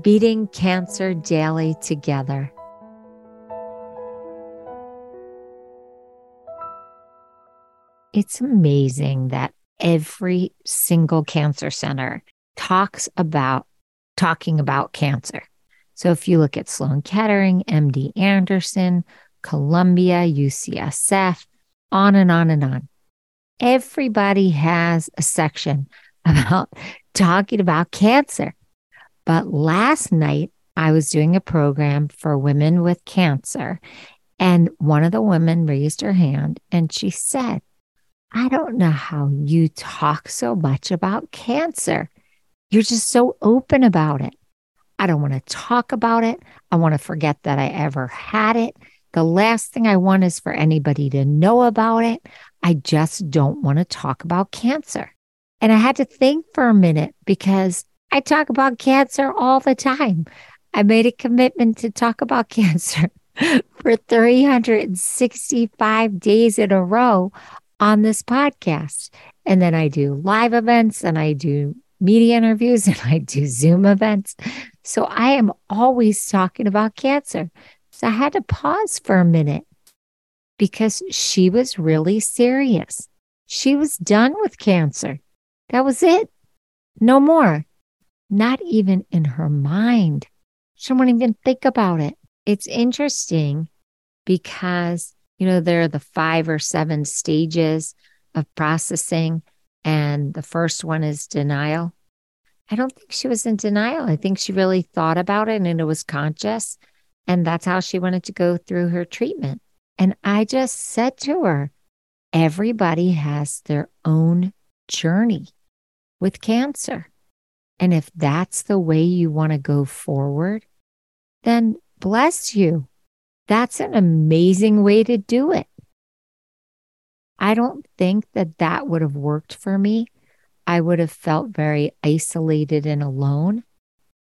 beating cancer daily together. It's amazing that every single cancer center talks about talking about cancer. So if you look at Sloan Kettering, MD Anderson, Columbia, UCSF, on and on and on, everybody has a section about talking about cancer. But last night, I was doing a program for women with cancer, and one of the women raised her hand and she said, I don't know how you talk so much about cancer. You're just so open about it. I don't want to talk about it. I want to forget that I ever had it. The last thing I want is for anybody to know about it. I just don't want to talk about cancer. And I had to think for a minute because I talk about cancer all the time. I made a commitment to talk about cancer for 365 days in a row on this podcast. And then I do live events and I do media interviews and I do Zoom events. So I am always talking about cancer. So I had to pause for a minute because she was really serious. She was done with cancer. That was it. No more not even in her mind. She won't even think about it. It's interesting because, you know, there are the five or seven stages of processing, and the first one is denial. I don't think she was in denial. I think she really thought about it and it was conscious. And that's how she wanted to go through her treatment. And I just said to her, everybody has their own journey with cancer. And if that's the way you want to go forward, then bless you. That's an amazing way to do it. I don't think that that would have worked for me. I would have felt very isolated and alone.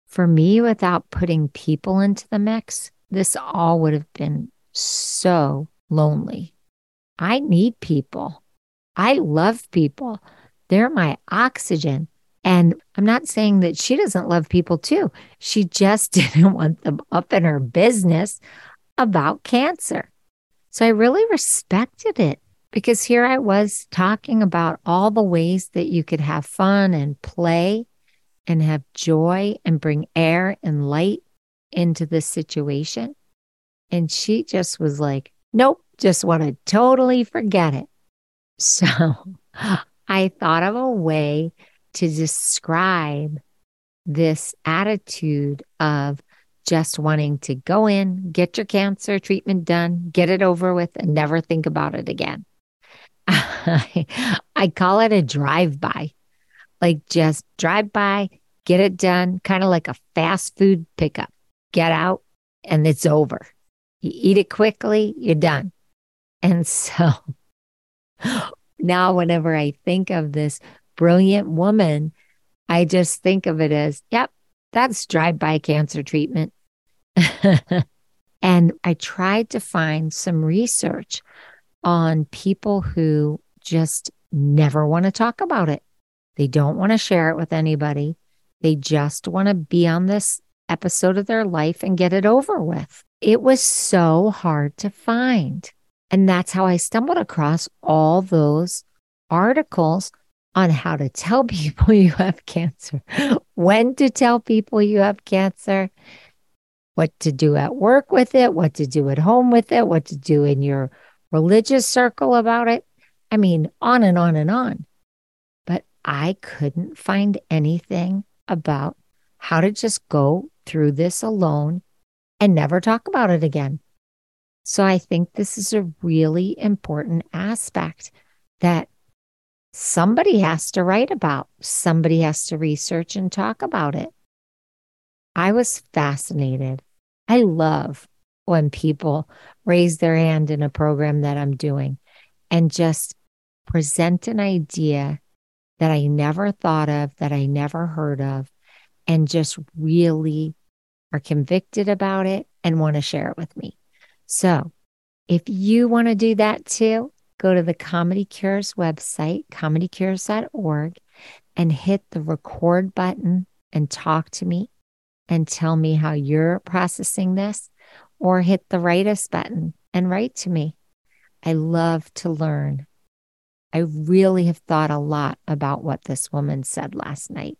For me, without putting people into the mix, this all would have been so lonely. I need people. I love people. They're my oxygen. And I'm not saying that she doesn't love people too. She just didn't want them up in her business about cancer. So I really respected it because here I was talking about all the ways that you could have fun and play and have joy and bring air and light into this situation. And she just was like, nope, just want to totally forget it. So I thought of a way to describe this attitude of just wanting to go in, get your cancer treatment done, get it over with, and never think about it again. I, call it a drive by, like just drive by, get it done, kind of like a fast food pickup. Get out and it's over. You eat it quickly, you're done. And so now, whenever I think of this brilliant woman, I just think of it as, yep, that's drive by cancer treatment. and I tried to find some research on people who just never want to talk about it. They don't want to share it with anybody. They just want to be on this episode of their life and get it over with. It was so hard to find. And that's how I stumbled across all those articles on how to tell people you have cancer, when to tell people you have cancer, what to do at work with it, what to do at home with it, what to do in your religious circle about it. I mean, on and on and on. But I couldn't find anything about how to just go through this alone and never talk about it again. So I think this is a really important aspect that somebody has to write about, somebody has to research and talk about it. I was fascinated I love when people raise their hand in a program that I'm doing and just present an idea that I never thought of, that I never heard of, and just really are convicted about it and want to share it with me. So if you want to do that too, go to the Comedy Cures website, comedycures.org, and hit the record button and talk to me and tell me how you're processing this, or hit the write us button and write to me. I love to learn. I really have thought a lot about what this woman said last night.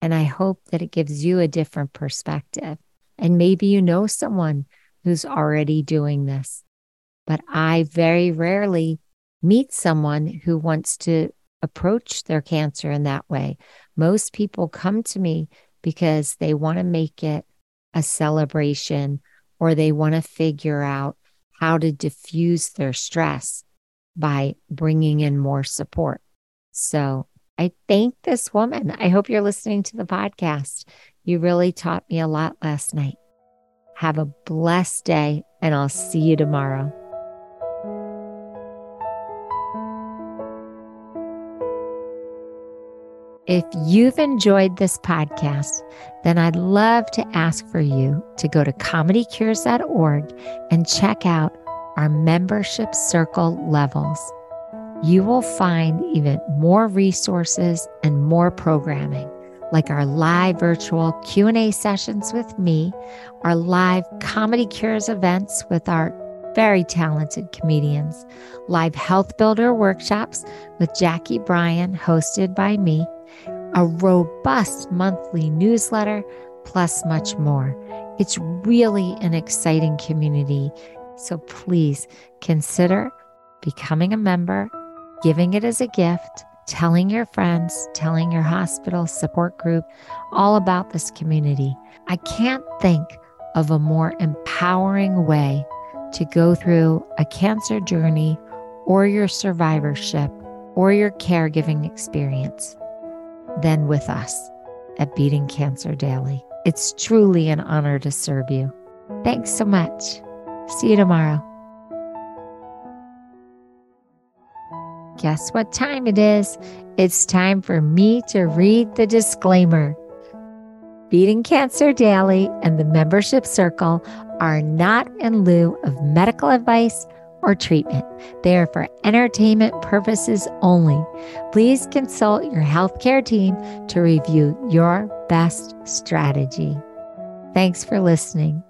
And I hope that it gives you a different perspective. And maybe you know someone who's already doing this. But I very rarely meet someone who wants to approach their cancer in that way. Most people come to me because they want to make it a celebration or they want to figure out how to diffuse their stress by bringing in more support. So I thank this woman. I hope you're listening to the podcast. You really taught me a lot last night. Have a blessed day, and I'll see you tomorrow. If you've enjoyed this podcast, then I'd love to ask for you to go to comedycures.org and check out our membership circle levels. You will find even more resources and more programming like our live virtual Q&A sessions with me, our live Comedy Cures events with our very talented comedians, live health builder workshops with Jackie Bryan hosted by me, a robust monthly newsletter, plus much more. It's really an exciting community. So please consider becoming a member, giving it as a gift, telling your friends, telling your hospital support group all about this community. I can't think of a more empowering way to go through a cancer journey or your survivorship or your caregiving experience than with us at Beating Cancer Daily. It's truly an honor to serve you. Thanks so much. See you tomorrow. Guess what time it is? It's time for me to read the disclaimer. Beating Cancer Daily and the membership circle are not in lieu of medical advice or treatment. They are for entertainment purposes only. Please consult your healthcare team to review your best strategy. Thanks for listening.